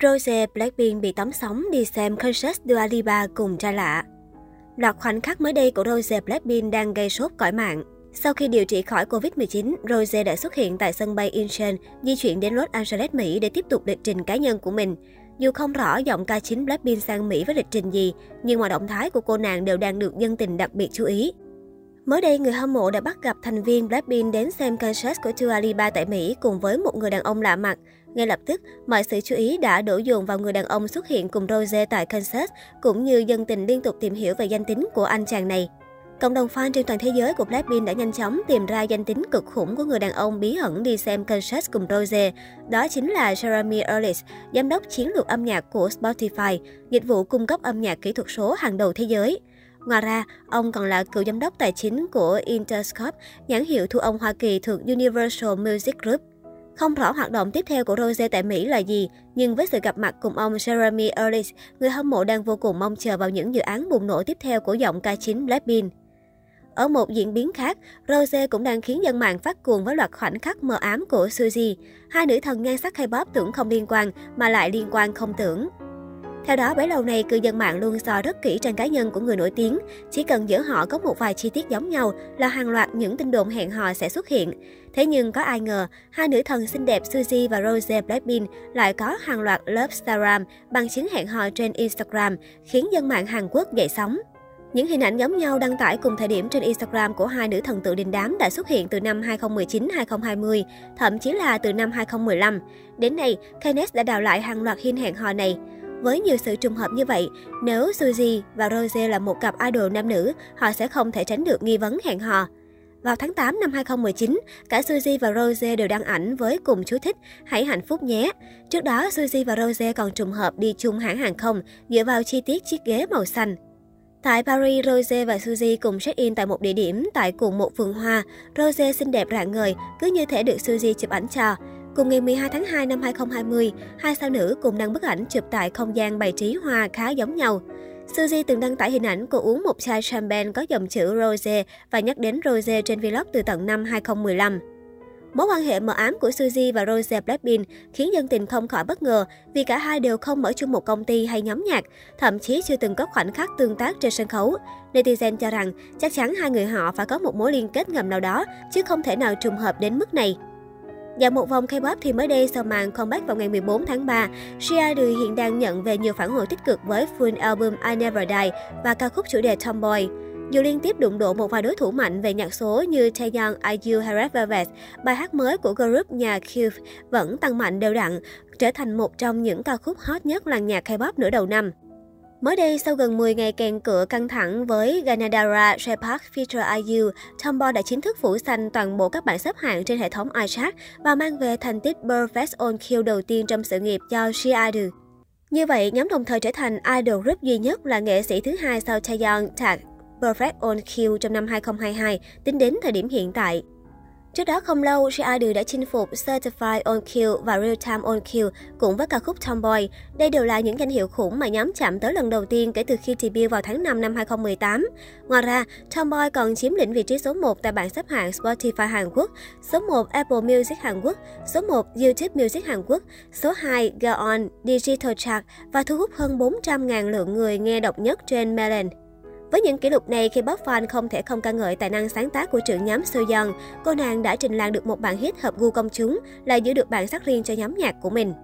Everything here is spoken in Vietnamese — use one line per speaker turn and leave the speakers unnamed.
Rose Blackpink bị tóm sóng đi xem concert Dua Lipa cùng trai lạ. Loạt khoảnh khắc mới đây của Rose Blackpink đang gây sốt cõi mạng. Sau khi điều trị khỏi Covid-19, Rose đã xuất hiện tại sân bay Incheon, di chuyển đến Los Angeles, Mỹ để tiếp tục lịch trình cá nhân của mình. Dù không rõ giọng ca chính Blackpink sang Mỹ với lịch trình gì, nhưng mọi động thái của cô nàng đều đang được dân tình đặc biệt chú ý. Mới đây, người hâm mộ đã bắt gặp thành viên Blackpink đến xem concert của Dua Lipa tại Mỹ cùng với một người đàn ông lạ mặt. Ngay lập tức, mọi sự chú ý đã đổ dồn vào người đàn ông xuất hiện cùng Rose tại concert, cũng như dân tình liên tục tìm hiểu về danh tính của anh chàng này. Cộng đồng fan trên toàn thế giới của Blackpink đã nhanh chóng tìm ra danh tính cực khủng của người đàn ông bí ẩn đi xem concert cùng Rose. Đó chính là Jeremy Ellis, giám đốc chiến lược âm nhạc của Spotify, dịch vụ cung cấp âm nhạc kỹ thuật số hàng đầu thế giới. Ngoài ra, ông còn là cựu giám đốc tài chính của Interscope, nhãn hiệu thu ông Hoa Kỳ thuộc Universal Music Group. Không rõ hoạt động tiếp theo của Rose tại Mỹ là gì, nhưng với sự gặp mặt cùng ông Jeremy Erlich, người hâm mộ đang vô cùng mong chờ vào những dự án bùng nổ tiếp theo của giọng ca chính Blackpink. Ở một diễn biến khác, Rose cũng đang khiến dân mạng phát cuồng với loạt khoảnh khắc mờ ám của Suzy. Hai nữ thần nhan sắc K-pop tưởng không liên quan, mà lại liên quan không tưởng. Theo đó, bấy lâu nay, cư dân mạng luôn so rất kỹ trang cá nhân của người nổi tiếng. Chỉ cần giữa họ có một vài chi tiết giống nhau là hàng loạt những tin đồn hẹn hò sẽ xuất hiện. Thế nhưng có ai ngờ, hai nữ thần xinh đẹp Suzy và Rose Blackpink lại có hàng loạt love Instagram bằng chứng hẹn hò trên Instagram, khiến dân mạng Hàn Quốc dậy sóng. Những hình ảnh giống nhau đăng tải cùng thời điểm trên Instagram của hai nữ thần tự đình đám đã xuất hiện từ năm 2019-2020, thậm chí là từ năm 2015. Đến nay, Kenneth đã đào lại hàng loạt hình hẹn hò này. Với nhiều sự trùng hợp như vậy, nếu Suzy và Rose là một cặp idol nam nữ, họ sẽ không thể tránh được nghi vấn hẹn hò. Vào tháng 8 năm 2019, cả Suzy và Rose đều đăng ảnh với cùng chú thích Hãy hạnh phúc nhé. Trước đó, Suzy và Rose còn trùng hợp đi chung hãng hàng không dựa vào chi tiết chiếc ghế màu xanh. Tại Paris, Rose và Suzy cùng check-in tại một địa điểm tại cùng một vườn hoa. Rose xinh đẹp rạng ngời, cứ như thể được Suzy chụp ảnh cho. Cùng ngày 12 tháng 2 năm 2020, hai sao nữ cùng đăng bức ảnh chụp tại không gian bày trí hoa khá giống nhau. Suzy từng đăng tải hình ảnh cô uống một chai champagne có dòng chữ Rose và nhắc đến Rose trên vlog từ tận năm 2015. Mối quan hệ mờ ám của Suzy và Rose Blackpink khiến dân tình không khỏi bất ngờ vì cả hai đều không mở chung một công ty hay nhóm nhạc, thậm chí chưa từng có khoảnh khắc tương tác trên sân khấu. Netizen cho rằng chắc chắn hai người họ phải có một mối liên kết ngầm nào đó, chứ không thể nào trùng hợp đến mức này. Dạo một vòng K-pop thì mới đây sau màn comeback vào ngày 14 tháng 3, Shia hiện đang nhận về nhiều phản hồi tích cực với full album I Never Die và ca khúc chủ đề Tomboy. Dù liên tiếp đụng độ một vài đối thủ mạnh về nhạc số như Taeyang, IU hay Red Velvet, bài hát mới của group nhà Cube vẫn tăng mạnh đều đặn, trở thành một trong những ca khúc hot nhất làng nhạc K-pop nửa đầu năm. Mới đây, sau gần 10 ngày kèn cửa căng thẳng với Ganadara, Jay feature IU, Tomboy đã chính thức phủ xanh toàn bộ các bảng xếp hạng trên hệ thống iChart và mang về thành tích Perfect on Kill đầu tiên trong sự nghiệp cho She Idol. Như vậy, nhóm đồng thời trở thành idol group duy nhất là nghệ sĩ thứ hai sau Taeyong tag Perfect on Kill trong năm 2022, tính đến thời điểm hiện tại. Trước đó không lâu, She đã chinh phục Certified on Kill và Real Time on Kill cùng với ca khúc Tomboy. Đây đều là những danh hiệu khủng mà nhóm chạm tới lần đầu tiên kể từ khi debut vào tháng 5 năm 2018. Ngoài ra, Tomboy còn chiếm lĩnh vị trí số 1 tại bảng xếp hạng Spotify Hàn Quốc, số 1 Apple Music Hàn Quốc, số 1 YouTube Music Hàn Quốc, số 2 Gaon Digital Chart và thu hút hơn 400.000 lượng người nghe độc nhất trên Melon. Với những kỷ lục này, khi Pop Fan không thể không ca ngợi tài năng sáng tác của trưởng nhóm Soyeon, cô nàng đã trình làng được một bản hit hợp gu công chúng, lại giữ được bản sắc riêng cho nhóm nhạc của mình.